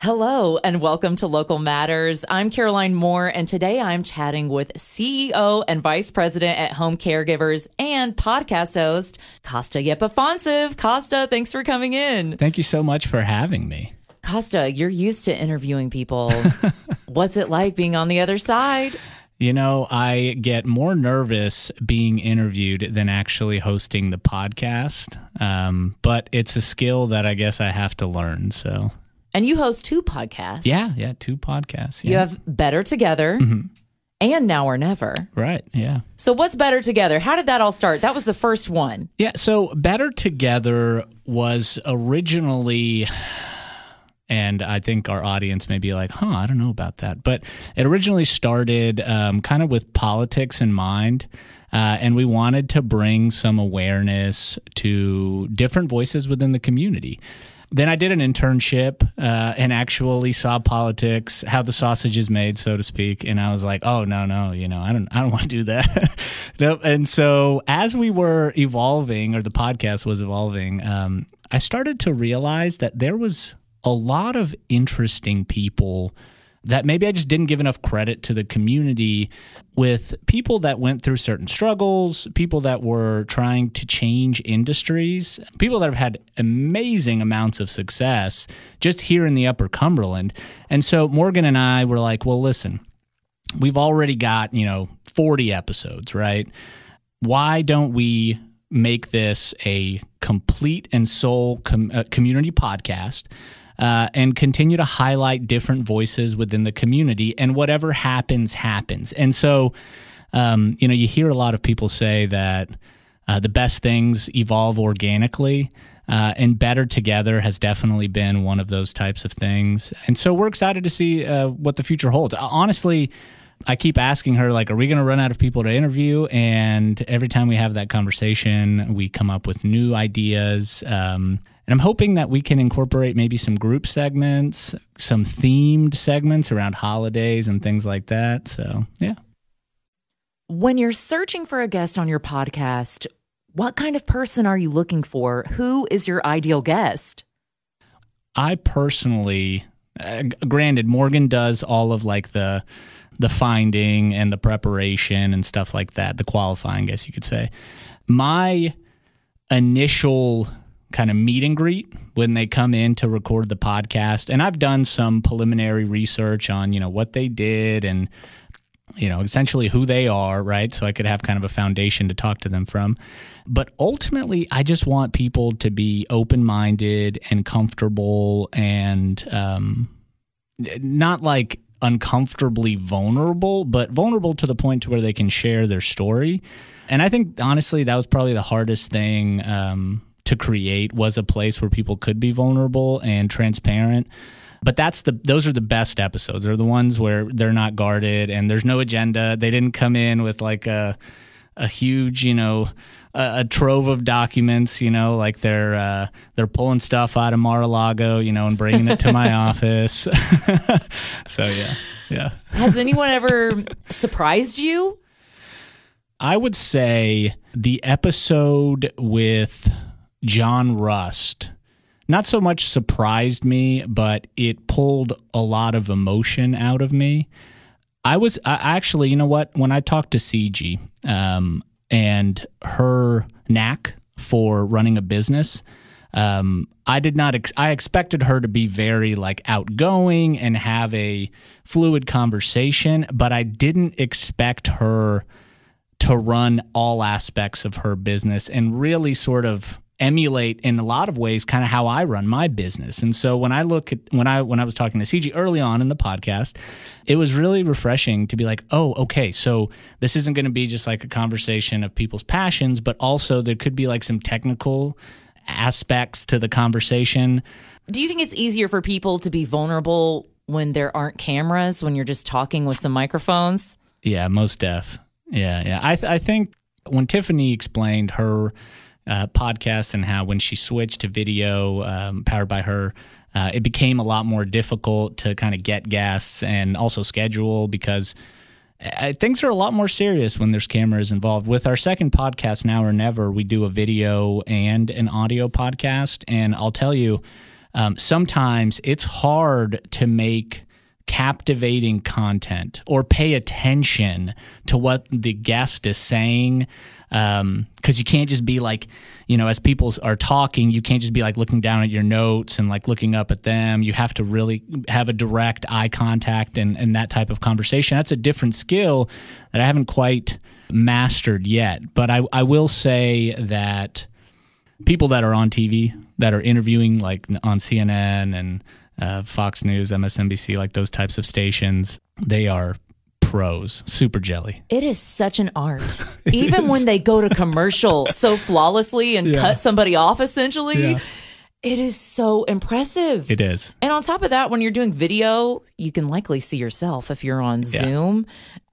Hello and welcome to Local Matters. I'm Caroline Moore, and today I'm chatting with CEO and Vice President at Home Caregivers and podcast host Costa Yepifonsev. Costa, thanks for coming in. Thank you so much for having me. Costa, you're used to interviewing people. What's it like being on the other side? You know, I get more nervous being interviewed than actually hosting the podcast. Um, but it's a skill that I guess I have to learn. So and you host two podcasts. Yeah, yeah, two podcasts. Yeah. You have Better Together mm-hmm. and Now or Never. Right, yeah. So, what's Better Together? How did that all start? That was the first one. Yeah, so Better Together was originally and I think our audience may be like, huh, I don't know about that. But it originally started um, kind of with politics in mind. Uh, and we wanted to bring some awareness to different voices within the community. Then I did an internship uh, and actually saw politics, how the sausage is made, so to speak. And I was like, oh no, no, you know, I don't, I don't want to do that. nope. And so as we were evolving, or the podcast was evolving, um, I started to realize that there was a lot of interesting people that maybe I just didn't give enough credit to the community with people that went through certain struggles, people that were trying to change industries, people that have had amazing amounts of success just here in the upper Cumberland. And so Morgan and I were like, well, listen, we've already got, you know, 40 episodes, right? Why don't we make this a complete and sole com- uh, community podcast? Uh, and continue to highlight different voices within the community. And whatever happens, happens. And so, um, you know, you hear a lot of people say that uh, the best things evolve organically. Uh, and better together has definitely been one of those types of things. And so we're excited to see uh, what the future holds. Honestly, I keep asking her, like, are we going to run out of people to interview? And every time we have that conversation, we come up with new ideas. Um, and I'm hoping that we can incorporate maybe some group segments, some themed segments around holidays and things like that. So, yeah. When you're searching for a guest on your podcast, what kind of person are you looking for? Who is your ideal guest? I personally, uh, granted, Morgan does all of like the the finding and the preparation and stuff like that, the qualifying, I guess you could say. My initial kind of meet and greet when they come in to record the podcast. And I've done some preliminary research on, you know, what they did and, you know, essentially who they are, right? So I could have kind of a foundation to talk to them from. But ultimately, I just want people to be open minded and comfortable and um, not like uncomfortably vulnerable, but vulnerable to the point to where they can share their story. And I think honestly, that was probably the hardest thing um, to create was a place where people could be vulnerable and transparent. But that's the those are the best episodes. They're the ones where they're not guarded and there's no agenda. They didn't come in with like a a huge you know a, a trove of documents you know like they're uh, they're pulling stuff out of mar-a-lago you know and bringing it to my office. So yeah. Yeah. Has anyone ever surprised you? I would say the episode with John Rust not so much surprised me, but it pulled a lot of emotion out of me. I was I actually, you know what? When I talked to CG um, and her knack for running a business, um, I did not. Ex- I expected her to be very like outgoing and have a fluid conversation, but I didn't expect her to run all aspects of her business and really sort of emulate in a lot of ways kind of how I run my business. And so when I look at when I when I was talking to CG early on in the podcast, it was really refreshing to be like, "Oh, okay, so this isn't going to be just like a conversation of people's passions, but also there could be like some technical aspects to the conversation." Do you think it's easier for people to be vulnerable when there aren't cameras, when you're just talking with some microphones? Yeah, most deaf. Yeah, yeah. I th- I think when Tiffany explained her uh, podcasts and how when she switched to video um, powered by her, uh, it became a lot more difficult to kind of get guests and also schedule because uh, things are a lot more serious when there's cameras involved. With our second podcast, Now or Never, we do a video and an audio podcast. And I'll tell you, um, sometimes it's hard to make captivating content or pay attention to what the guest is saying because um, you can't just be like you know as people are talking you can't just be like looking down at your notes and like looking up at them. You have to really have a direct eye contact and, and that type of conversation. That's a different skill that i haven't quite mastered yet. But i, I will say that people that are on tv that are interviewing like on cnn and uh, Fox News, MSNBC, like those types of stations, they are pros, super jelly. It is such an art. Even is. when they go to commercial so flawlessly and yeah. cut somebody off, essentially. Yeah. It is so impressive. It is. And on top of that, when you're doing video, you can likely see yourself if you're on yeah. Zoom.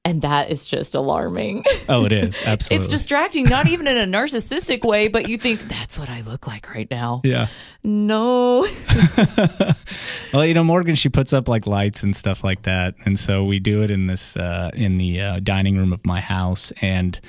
And that is just alarming. Oh, it is. Absolutely. it's distracting, not even in a narcissistic way, but you think, that's what I look like right now. Yeah. No. well, you know, Morgan, she puts up like lights and stuff like that. And so we do it in this, uh, in the uh, dining room of my house. And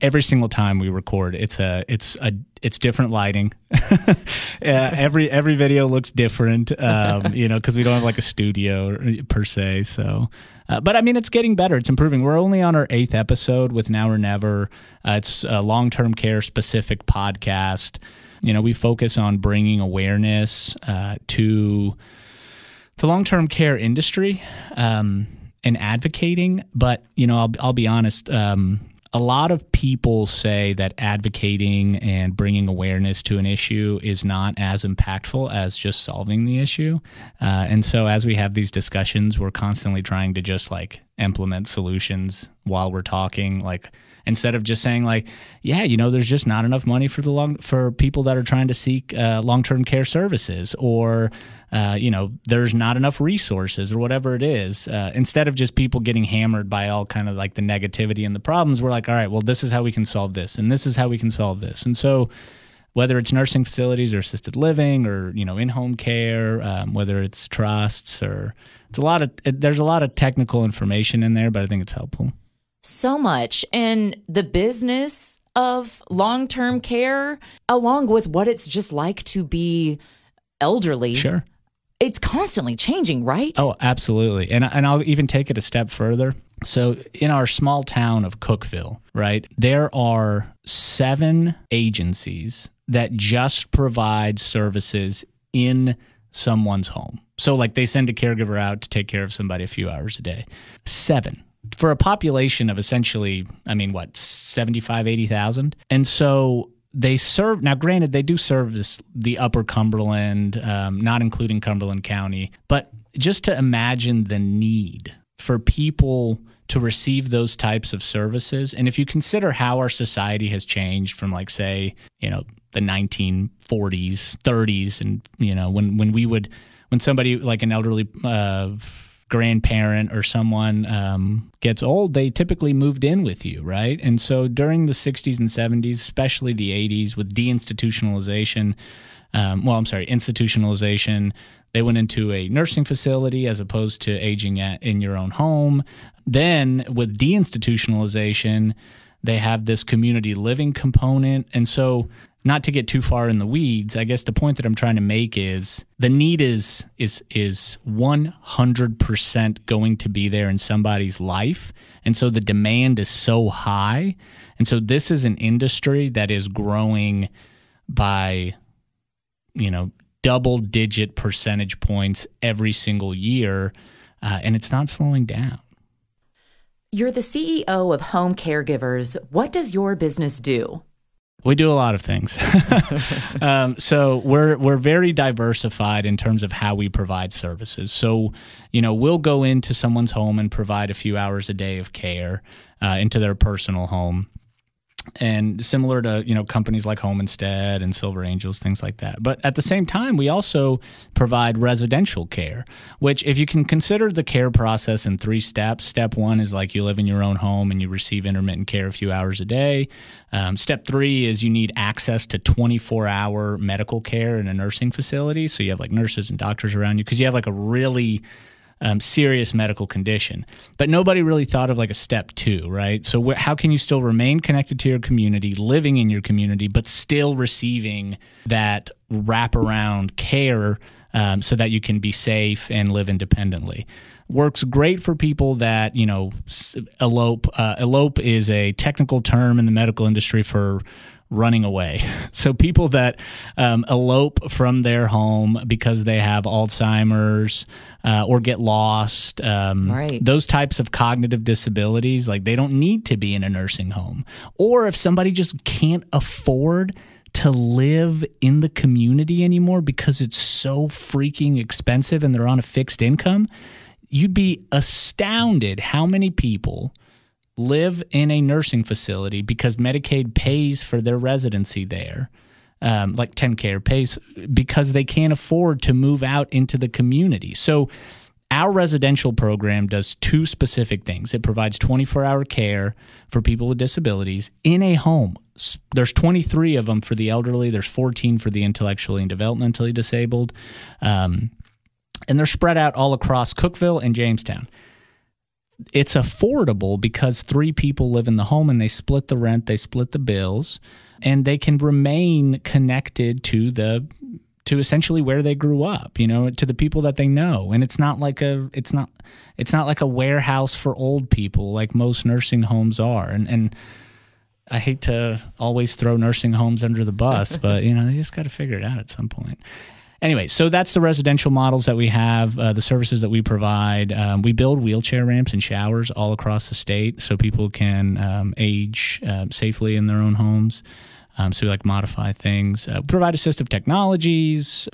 every single time we record it's a it's a it's different lighting uh, every every video looks different um, you know because we don't have like a studio per se so uh, but I mean, it's getting better. It's improving. We're only on our eighth episode with Now or Never. Uh, it's a long term care specific podcast. You know, we focus on bringing awareness uh, to the long term care industry um, and advocating. But, you know, I'll, I'll be honest. Um, a lot of people say that advocating and bringing awareness to an issue is not as impactful as just solving the issue. Uh, and so, as we have these discussions, we're constantly trying to just like implement solutions while we're talking. Like, instead of just saying like, yeah, you know, there's just not enough money for the long for people that are trying to seek uh, long term care services, or uh, you know, there's not enough resources, or whatever it is. Uh, instead of just people getting hammered by all kind of like the negativity and the problems, we're like, all right, well, this is how we can solve this, and this is how we can solve this, and so whether it's nursing facilities or assisted living or you know in-home care um, whether it's trusts or it's a lot of it, there's a lot of technical information in there but i think it's helpful so much. And the business of long term care, along with what it's just like to be elderly. Sure. It's constantly changing, right? Oh, absolutely. And, and I'll even take it a step further. So, in our small town of Cookeville, right, there are seven agencies that just provide services in someone's home. So, like, they send a caregiver out to take care of somebody a few hours a day. Seven for a population of essentially, I mean, what, 75, 80,000? And so they serve, now granted, they do service the upper Cumberland, um, not including Cumberland County, but just to imagine the need for people to receive those types of services. And if you consider how our society has changed from, like, say, you know, the 1940s, 30s, and, you know, when, when we would, when somebody like an elderly, uh, grandparent or someone um, gets old, they typically moved in with you, right? And so during the 60s and 70s, especially the 80s, with deinstitutionalization, um, well, I'm sorry, institutionalization, they went into a nursing facility as opposed to aging at, in your own home. Then with deinstitutionalization, they have this community living component. And so not to get too far in the weeds, I guess the point that I'm trying to make is the need is is is 100% going to be there in somebody's life. And so the demand is so high. And so this is an industry that is growing by you know, double digit percentage points every single year, uh, and it's not slowing down. You're the CEO of Home Caregivers. What does your business do? We do a lot of things. um, so we're we're very diversified in terms of how we provide services. So, you know, we'll go into someone's home and provide a few hours a day of care uh, into their personal home and similar to you know companies like Home Instead and Silver Angels, things like that. But at the same time, we also provide residential care, which if you can consider the care process in three steps. Step one is like you live in your own home and you receive intermittent care a few hours a day. Um, step three is you need access to 24 hour medical care in a nursing facility, so you have like nurses and doctors around you because you have like a really um, serious medical condition. But nobody really thought of like a step two, right? So, wh- how can you still remain connected to your community, living in your community, but still receiving that wraparound care um, so that you can be safe and live independently. Works great for people that you know elope. Uh, elope is a technical term in the medical industry for running away. So people that um, elope from their home because they have Alzheimer's uh, or get lost, um, right. those types of cognitive disabilities, like they don't need to be in a nursing home. Or if somebody just can't afford to live in the community anymore because it's so freaking expensive and they're on a fixed income, you'd be astounded how many people live in a nursing facility because Medicaid pays for their residency there. Um, like TennCare pays because they can't afford to move out into the community. So, our residential program does two specific things. It provides 24 hour care for people with disabilities in a home. There's 23 of them for the elderly, there's 14 for the intellectually and developmentally disabled. Um, and they're spread out all across Cookeville and Jamestown it's affordable because three people live in the home and they split the rent, they split the bills, and they can remain connected to the to essentially where they grew up, you know, to the people that they know. And it's not like a it's not it's not like a warehouse for old people like most nursing homes are. And and I hate to always throw nursing homes under the bus, but you know, they just got to figure it out at some point anyway, so that's the residential models that we have, uh, the services that we provide. Um, we build wheelchair ramps and showers all across the state so people can um, age uh, safely in their own homes. Um, so we like modify things, uh, provide assistive technologies,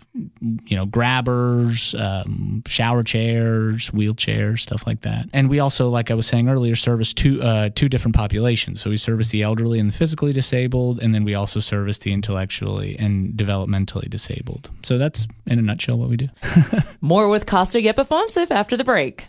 you know, grabbers, um, shower chairs, wheelchairs, stuff like that. And we also, like I was saying earlier, service two uh, two different populations. So we service the elderly and the physically disabled, and then we also service the intellectually and developmentally disabled. So that's in a nutshell what we do. More with Costa Yepafonsev after the break.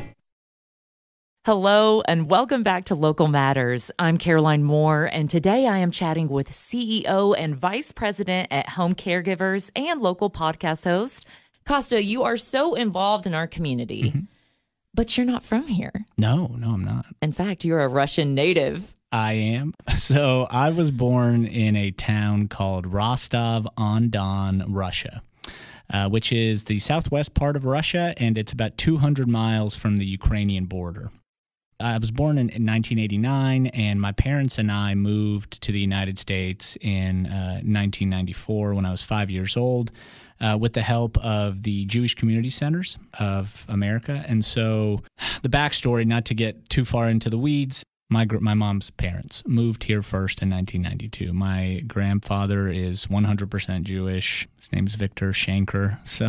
Hello and welcome back to Local Matters. I'm Caroline Moore, and today I am chatting with CEO and Vice President at Home Caregivers and local podcast host. Costa, you are so involved in our community, mm-hmm. but you're not from here. No, no, I'm not. In fact, you're a Russian native. I am. So I was born in a town called Rostov on Don, Russia. Uh, which is the southwest part of Russia, and it's about 200 miles from the Ukrainian border. I was born in, in, 1989, and my parents and I moved to the United States in uh, 1994 when I was five years old. Uh, with the help of the Jewish Community Centers of America. And so, the backstory, not to get too far into the weeds, my my mom's parents moved here first in 1992. My grandfather is 100% Jewish. His name's Victor Shanker. So,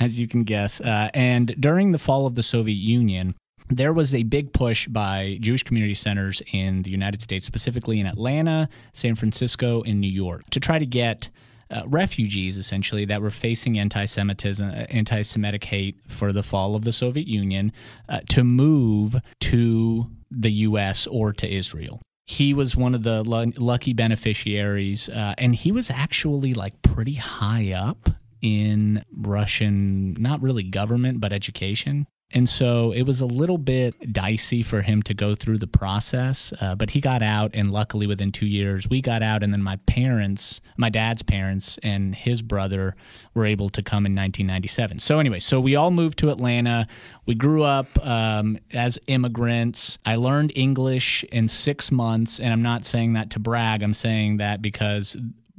as you can guess, uh, and during the fall of the Soviet Union, there was a big push by Jewish community centers in the United States, specifically in Atlanta, San Francisco, and New York, to try to get uh, refugees essentially that were facing anti-Semitism, uh, anti-Semitic hate for the fall of the Soviet Union uh, to move to the U.S. or to Israel. He was one of the l- lucky beneficiaries, uh, and he was actually like pretty high up in Russian, not really government, but education. And so it was a little bit dicey for him to go through the process, uh, but he got out, and luckily within two years, we got out. And then my parents, my dad's parents, and his brother were able to come in 1997. So, anyway, so we all moved to Atlanta. We grew up um, as immigrants. I learned English in six months, and I'm not saying that to brag, I'm saying that because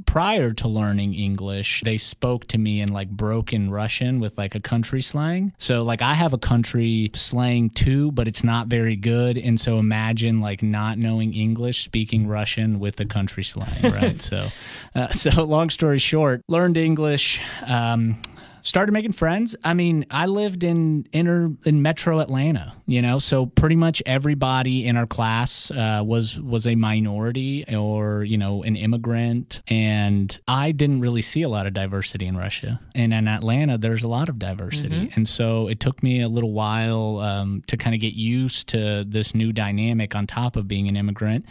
prior to learning English, they spoke to me in like broken Russian with like a country slang. So like I have a country slang too, but it's not very good. And so imagine like not knowing English, speaking Russian with the country slang, right? so, uh, so long story short, learned English. Um, started making friends. I mean, I lived in inner in Metro Atlanta, you know, so pretty much everybody in our class uh, was was a minority or you know an immigrant, and I didn't really see a lot of diversity in Russia. And in Atlanta, there's a lot of diversity, mm-hmm. and so it took me a little while um, to kind of get used to this new dynamic on top of being an immigrant.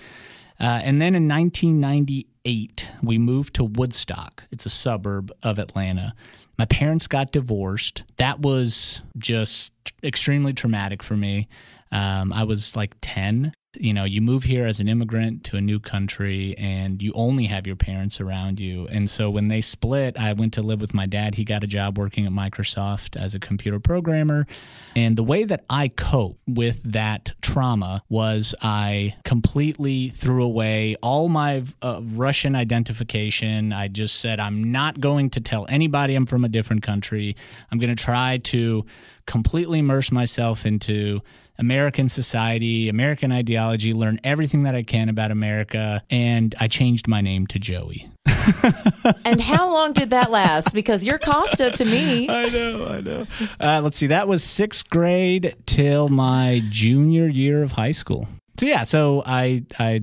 Uh, and then in 1998, we moved to Woodstock. It's a suburb of Atlanta. My parents got divorced. That was just extremely traumatic for me. Um, I was like 10 you know, you move here as an immigrant to a new country and you only have your parents around you. And so when they split, I went to live with my dad. He got a job working at Microsoft as a computer programmer. And the way that I cope with that trauma was I completely threw away all my uh, Russian identification. I just said, I'm not going to tell anybody I'm from a different country. I'm going to try to completely immerse myself into American society, American ideology, learn everything that I can about America, and I changed my name to Joey. and how long did that last? Because you're Costa to me. I know, I know. Uh, let's see, that was sixth grade till my junior year of high school. So yeah, so I I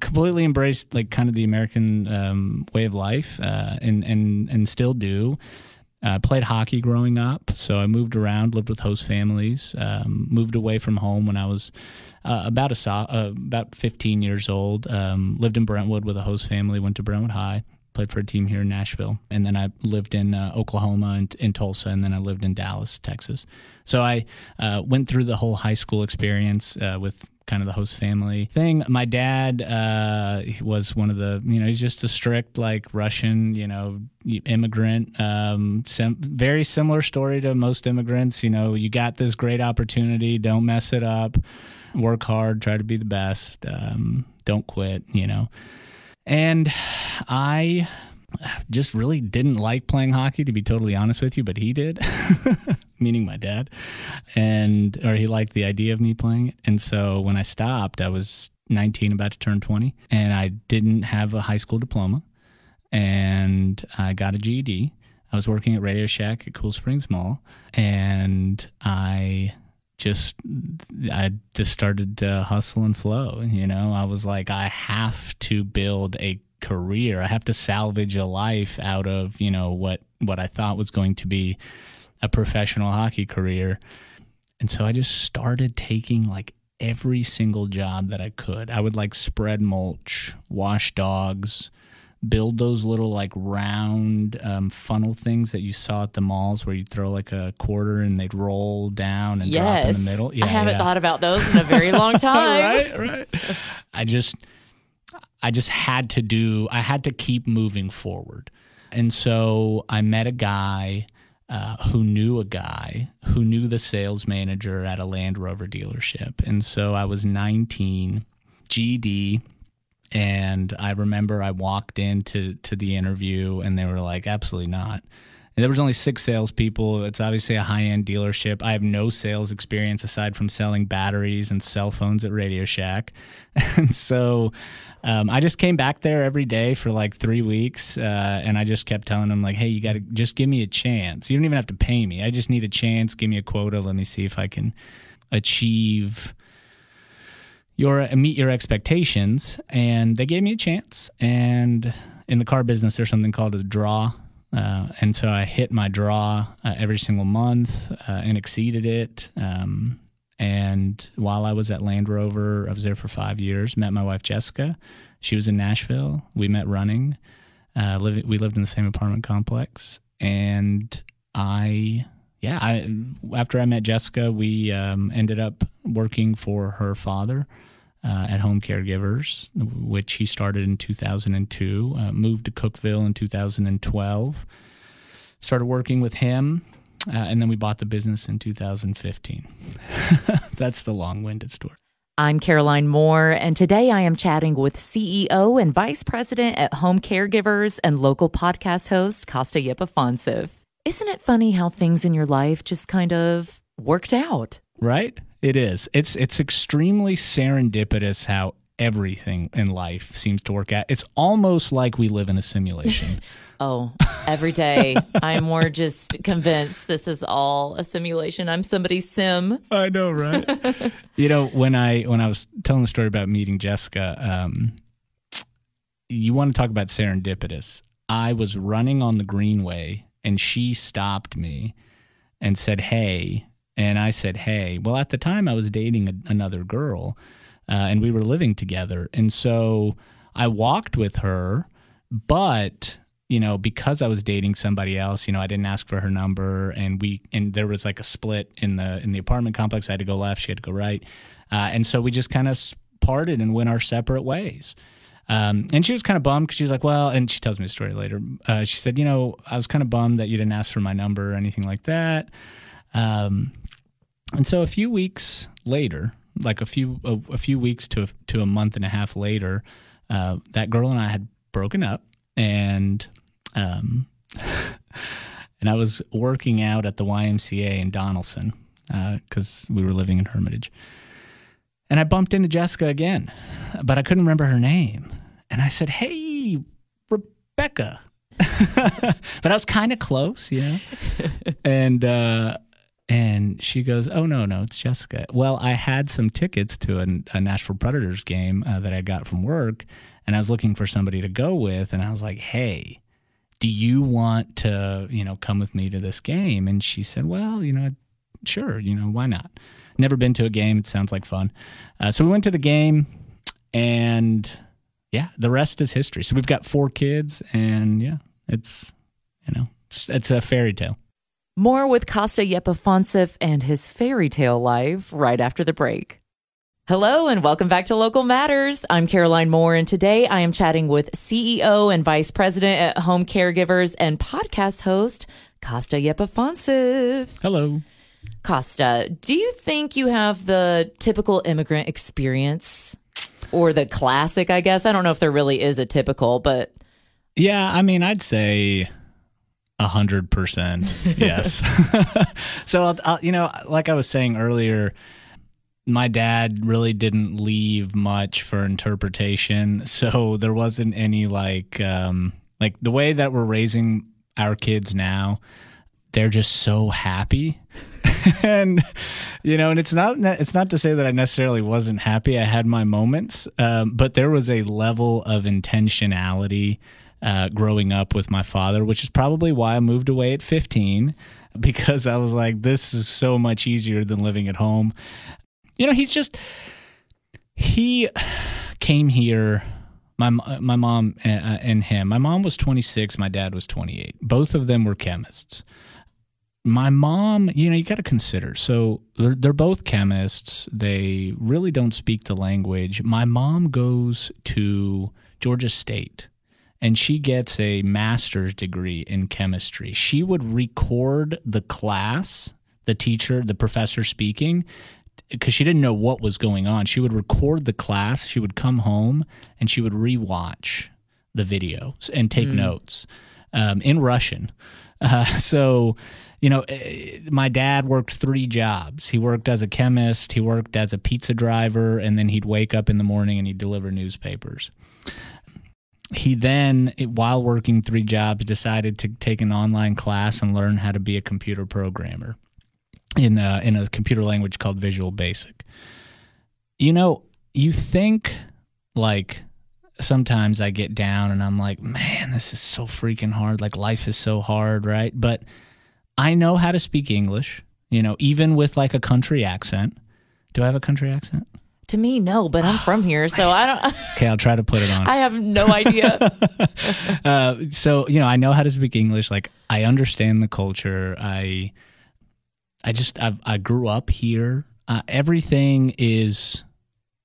completely embraced like kind of the American um, way of life, uh, and and and still do. I uh, played hockey growing up, so I moved around, lived with host families, um, moved away from home when I was uh, about a so- uh, about 15 years old. Um, lived in Brentwood with a host family, went to Brentwood High, played for a team here in Nashville, and then I lived in uh, Oklahoma and in Tulsa, and then I lived in Dallas, Texas. So I uh, went through the whole high school experience uh, with kind of the host family thing. My dad uh, was one of the, you know, he's just a strict like Russian, you know, immigrant. Um, sim- very similar story to most immigrants. You know, you got this great opportunity, don't mess it up, work hard, try to be the best, um, don't quit. You know, and I just really didn't like playing hockey to be totally honest with you but he did meaning my dad and or he liked the idea of me playing it and so when i stopped i was 19 about to turn 20 and i didn't have a high school diploma and i got a ged i was working at radio shack at cool springs mall and i just I just started to hustle and flow. You know, I was like, I have to build a career. I have to salvage a life out of, you know, what what I thought was going to be a professional hockey career. And so I just started taking like every single job that I could. I would like spread mulch, wash dogs, build those little like round um, funnel things that you saw at the malls where you throw like a quarter and they'd roll down and yes. drop in the middle. Yeah, I haven't yeah. thought about those in a very long time. right, right. I just I just had to do, I had to keep moving forward. And so I met a guy uh, who knew a guy who knew the sales manager at a Land Rover dealership. And so I was 19, GED, and I remember I walked into to the interview and they were like, absolutely not. And there was only six salespeople. It's obviously a high end dealership. I have no sales experience aside from selling batteries and cell phones at Radio Shack. And so um, I just came back there every day for like three weeks, uh, and I just kept telling them like, "Hey, you got to just give me a chance. You don't even have to pay me. I just need a chance. Give me a quota. Let me see if I can achieve." your meet your expectations and they gave me a chance and in the car business there's something called a draw uh, and so I hit my draw uh, every single month uh, and exceeded it. Um, and while I was at Land Rover, I was there for five years. Met my wife Jessica. She was in Nashville. We met running. Uh, live, we lived in the same apartment complex. And I, yeah, I, after I met Jessica, we um, ended up working for her father. Uh, at Home Caregivers, which he started in 2002. Uh, moved to Cookeville in 2012. Started working with him uh, and then we bought the business in 2015. That's the long-winded story. I'm Caroline Moore, and today I am chatting with CEO and Vice President at Home Caregivers and local podcast host Costa Yepafonsev. Isn't it funny how things in your life just kind of worked out? Right? It is. It's it's extremely serendipitous how everything in life seems to work out. It's almost like we live in a simulation. Oh, every day I'm more just convinced this is all a simulation. I'm somebody's sim. I know, right? you know, when I when I was telling the story about meeting Jessica, um, you want to talk about serendipitous. I was running on the greenway and she stopped me and said, "Hey." And I said, "Hey." Well, at the time I was dating a, another girl uh, and we were living together. And so I walked with her, but you know, because I was dating somebody else, you know, I didn't ask for her number, and we and there was like a split in the in the apartment complex. I had to go left, she had to go right, uh, and so we just kind of parted and went our separate ways. Um, and she was kind of bummed because she was like, "Well," and she tells me a story later. Uh, she said, "You know, I was kind of bummed that you didn't ask for my number or anything like that." Um, and so a few weeks later, like a few a, a few weeks to to a month and a half later, uh, that girl and I had broken up, and um, and I was working out at the YMCA in Donelson because uh, we were living in Hermitage. And I bumped into Jessica again, but I couldn't remember her name. And I said, "Hey, Rebecca," but I was kind of close, you know. and uh, and she goes, "Oh no, no, it's Jessica." Well, I had some tickets to a, a Nashville Predators game uh, that I got from work, and I was looking for somebody to go with, and I was like, "Hey, do you want to, you know, come with me to this game?" And she said, "Well, you know, sure, you know, why not?" Never been to a game. It sounds like fun. Uh, so we went to the game, and yeah, the rest is history. So we've got four kids, and yeah, it's you know, it's, it's a fairy tale. More with Costa Yepafonsev and his fairy tale life right after the break. Hello and welcome back to Local Matters. I'm Caroline Moore, and today I am chatting with CEO and Vice President at Home Caregivers and podcast host Costa Yepafonsev. Hello. Costa, do you think you have the typical immigrant experience or the classic, I guess? I don't know if there really is a typical, but. Yeah, I mean, I'd say a hundred percent, yes. so I'll, I'll, you know, like I was saying earlier, my dad really didn't leave much for interpretation, so there wasn't any like, um, like the way that we're raising our kids now. They're just so happy, and you know, and it's not it's not to say that I necessarily wasn't happy. I had my moments, um, but there was a level of intentionality uh, growing up with my father, which is probably why I moved away at 15 because I was like, this is so much easier than living at home. You know, he's just, he came here. My my mom uh, and him. My mom was 26. My dad was 28. Both of them were chemists. My mom, you know, you got to consider. So they're, they're both chemists. They really don't speak the language. My mom goes to Georgia State and she gets a master's degree in chemistry. She would record the class, the teacher, the professor speaking, because she didn't know what was going on. She would record the class, she would come home, and she would rewatch the video and take mm. notes um, in Russian. Uh, so, you know, eh, my dad worked three jobs. He worked as a chemist, he worked as a pizza driver, and then he'd wake up in the morning and he'd deliver newspapers he then, while working three jobs, decided to take an online class and learn how to be a computer programmer in a, in a computer language called Visual Basic. You know, you think like sometimes I get down and I'm like, man, this is so freaking hard. Like life is so hard, right? But I know how to speak English, you know, even with like a country accent. Do I have a country accent? To me, no, but I'm from here, so I don't. okay, I'll try to put it on. I have no idea. uh, so you know, I know how to speak English. Like I understand the culture. I, I just I, I grew up here. Uh, everything is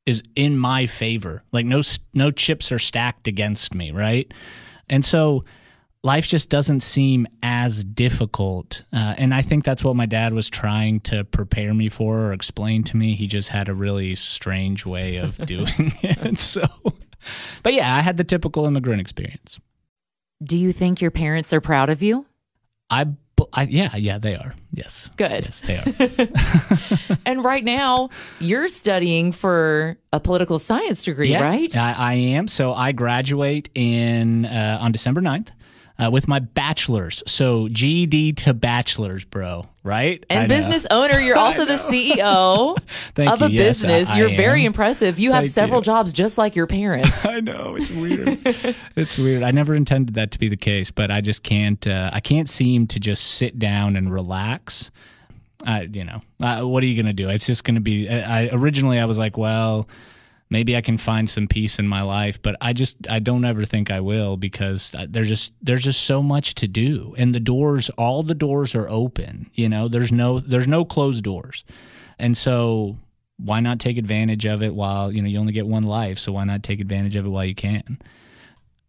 is in my favor. Like no no chips are stacked against me, right? And so life just doesn't seem as difficult. Uh, and I think that's what my dad was trying to prepare me for or explain to me. He just had a really strange way of doing it. So, but yeah, I had the typical immigrant experience. Do you think your parents are proud of you? I, I yeah, yeah, they are. Yes. Good. Yes, they are. and right now, you're studying for a political science degree, yeah, right? I, I am. So I graduate in uh, on December 9th uh, with my bachelor's. So GED to bachelor's, bro. Right? And business owner, you're also the CEO of a. Yes, business. I- I you're very impressive. You have Thank several you. jobs just like your parents. I know it's weird. it's weird. I never intended that to be the case, but I just can't. Uh, I can't seem to just sit down and relax. Uh, you know, uh, what are you going to do? It's just going to be. I, I originally I was like, well, maybe I can find some peace in my life, but I just I don't ever think I will because uh, there's just there's just so much to do, and the doors, all the doors are open. You know, there's no there's no closed doors, and so why not take advantage of it while you know you only get one life so why not take advantage of it while you can?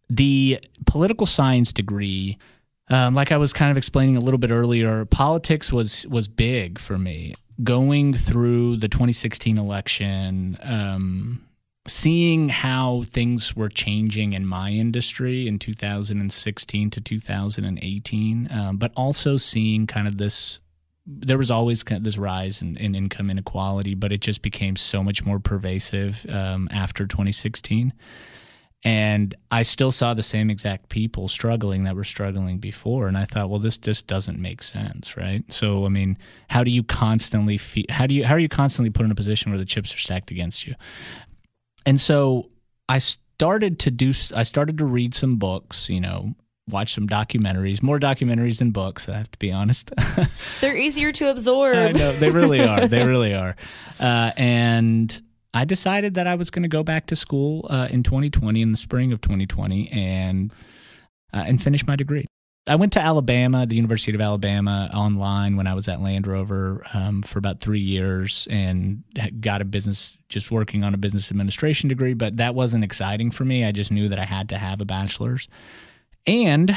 The political science degree um, like i was kind of explaining a little bit earlier politics was was big for me going through the 2016 election um, seeing how things were changing in my industry in 2016 to 2018 um, but also seeing kind of this there was always kind of this rise in, in income inequality, but it just became so much more pervasive um, after 2016. And I still saw the same exact people struggling that were struggling before, and I thought, well, this just doesn't make sense, right? So, I mean, how do you constantly fe- how do you how are you constantly put in a position where the chips are stacked against you? And so I started to do I started to read some books, you know, watch some documentaries, more documentaries than books. I have to be honest. They're easier to absorb. I know they really are. They really are. Uh, and I decided that I was going to go back to school uh, in 2020, in the spring of 2020, and uh, and finish my degree. I went to Alabama, the University of Alabama, online when I was at Land Rover um, for about three years, and got a business, just working on a business administration degree. But that wasn't exciting for me. I just knew that I had to have a bachelor's. And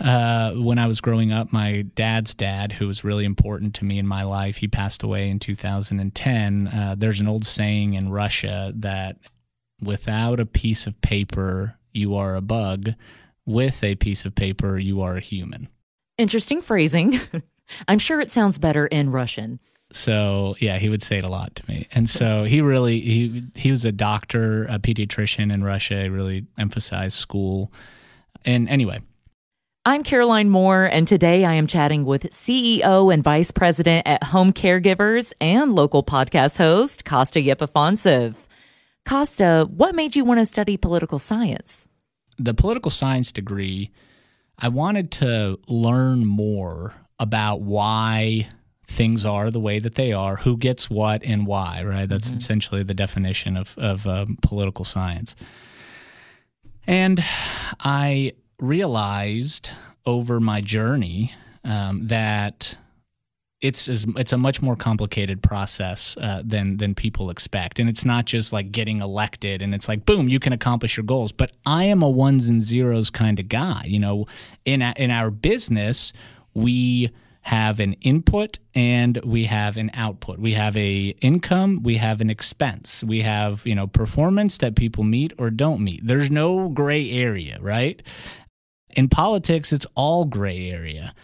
uh, when I was growing up, my dad's dad, who was really important to me in my life, he passed away in 2010. Uh, there's an old saying in Russia that without a piece of paper, you are a bug. With a piece of paper, you are a human. Interesting phrasing. I'm sure it sounds better in Russian. So yeah, he would say it a lot to me, and so he really he he was a doctor, a pediatrician in Russia. He really emphasized school. And anyway, I'm Caroline Moore, and today I am chatting with CEO and Vice President at Home Caregivers and local podcast host, Costa Yepifonsev. Costa, what made you want to study political science? the political science degree, I wanted to learn more about why things are the way that they are, who gets what and why, right? That's essentially the definition of, of um, political science. And I realized over my journey um, that it's it's a much more complicated process uh, than than people expect, and it's not just like getting elected and it's like boom, you can accomplish your goals. But I am a ones and zeros kind of guy. You know, in in our business, we have an input and we have an output. We have a income, we have an expense. We have, you know, performance that people meet or don't meet. There's no gray area, right? In politics, it's all gray area.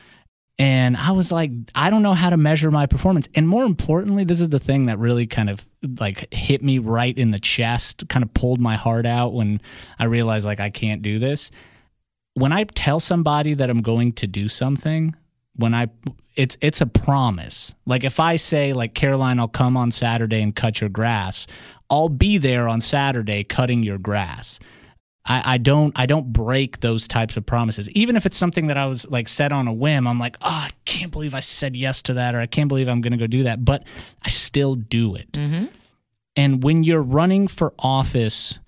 And I was like, I don't know how to measure my performance. And more importantly, this is the thing that really kind of like hit me right in the chest, kind of pulled my heart out when I realized like I can't do this. When I tell somebody that I'm going to do something, when I it's it's a promise. Like if I say like Caroline, I'll come on Saturday and cut your grass, I'll be there on Saturday cutting your grass. I, I don't I don't break those types of promises. Even if it's something that I was like set on a whim, I'm like, oh, I can't believe I said yes to that, or I can't believe I'm going to go do that. But I still do it. Mm-hmm. And when you're running for office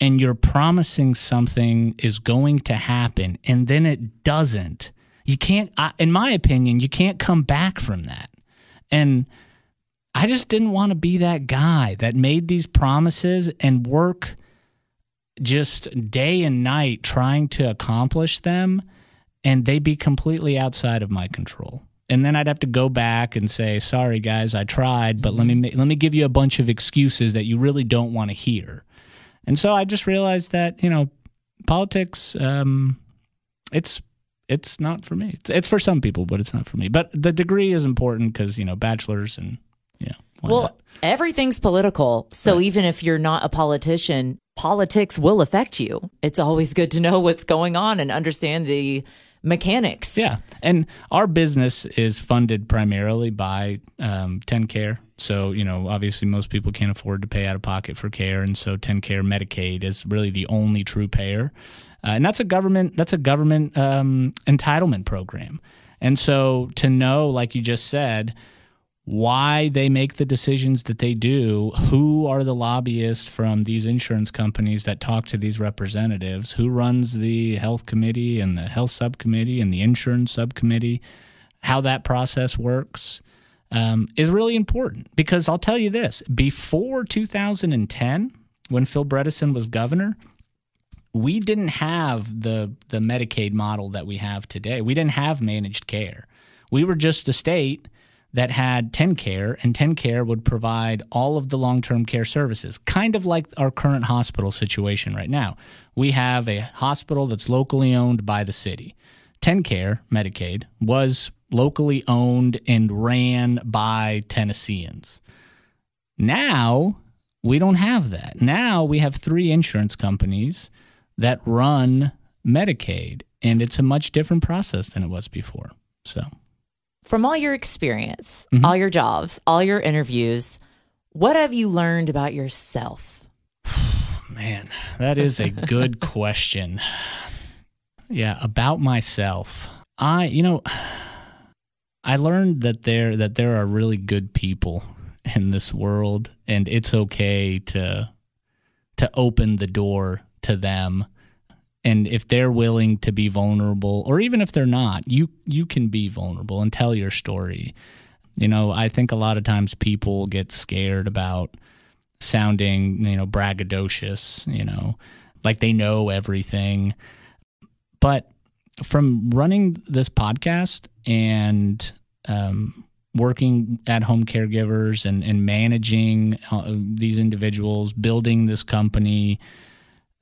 and you're promising something is going to happen, and then it doesn't, you can't. I, in my opinion, you can't come back from that. And I just didn't want to be that guy that made these promises and work just day and night trying to accomplish them and they'd be completely outside of my control. And then I'd have to go back and say, "Sorry guys, I tried, but let me ma- let me give you a bunch of excuses that you really don't want to hear." And so I just realized that, you know, politics um it's it's not for me. It's, it's for some people, but it's not for me. But the degree is important cuz, you know, bachelors and yeah. why Well, not? everything's political. So even if you're not a politician, politics will affect you. It's always good to know what's going on and understand the mechanics. Yeah, and our business is funded primarily by um, 10 Care. So you know, obviously, most people can't afford to pay out of pocket for care, and so 10 Care Medicaid is really the only true payer, uh, and that's a government that's a government um, entitlement program. And so to know, like you just said, why they make the decisions that they do, who are the lobbyists from these insurance companies that talk to these representatives, who runs the health committee and the health subcommittee and the insurance subcommittee, how that process works um, is really important. Because I'll tell you this before 2010, when Phil Bredesen was governor, we didn't have the the Medicaid model that we have today. We didn't have managed care. We were just a state that had TennCare, and TennCare would provide all of the long term care services, kind of like our current hospital situation right now. We have a hospital that's locally owned by the city. TennCare, Medicaid, was locally owned and ran by Tennesseans. Now, we don't have that. Now we have three insurance companies that run Medicaid, and it's a much different process than it was before. So, From all your experience, Mm-hmm. all your jobs, all your interviews, what have you learned about yourself? man, that is a good question. Yeah, about myself. I, you know, I learned that there that there are really good people in this world and it's okay to to open the door to them. And if they're willing to be vulnerable or even if they're not you you can be vulnerable and tell your story. You know i think a lot of times people get scared about sounding you know braggadocious you know like they know everything. But from running this podcast and um, working at home caregivers and, and managing uh, these individuals, building this company,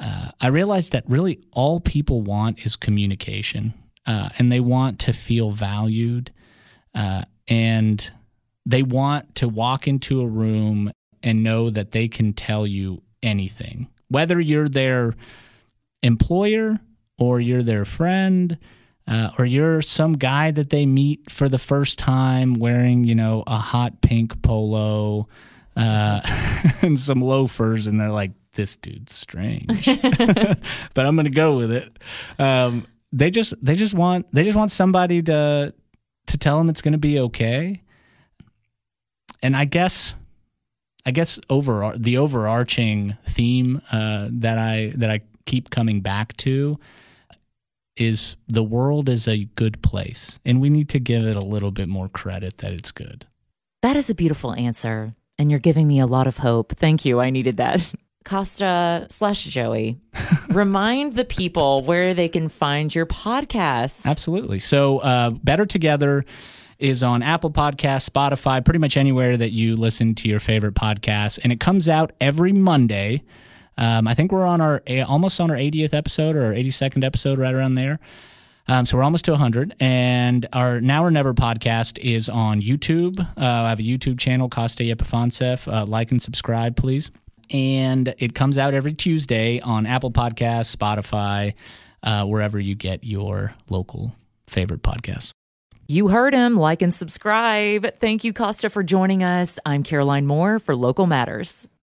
uh, I realized that really all people want is communication, uh, and they want to feel valued, uh, and they want to walk into a room and know that they can tell you anything, whether you're their employer or you're their friend. Uh, or you're some guy that they meet for the first time wearing, you know, a hot pink polo uh, and some loafers, and they're like, "This dude's strange," but I'm going to go with it. Um, they just, they just want, they just want somebody to to tell them it's going to be okay. And I guess, I guess over the overarching theme uh, that I that I keep coming back to is the world is a good place and we need to give it a little bit more credit that it's good. That is a beautiful answer. And you're giving me a lot of hope. Thank you. I needed that. Costa slash Joey, remind the people where they can find your podcast. Absolutely. So, uh, Better Together is on Apple Podcasts, Spotify, pretty much anywhere that you listen to your favorite podcasts, and it comes out every Monday. Um, I think we're on our almost on our 80th episode or 82nd episode, right around there. Um, so we're almost to 100, and our Now or Never podcast is on YouTube. Uh, I have a YouTube channel, Costa Yepifansev. Uh, like and subscribe, please. And it comes out every Tuesday on Apple Podcasts, Spotify, uh, wherever you get your local favorite podcasts. You heard him. Like and subscribe. Thank you, Costa, for joining us. I'm Caroline Moore for Local Matters.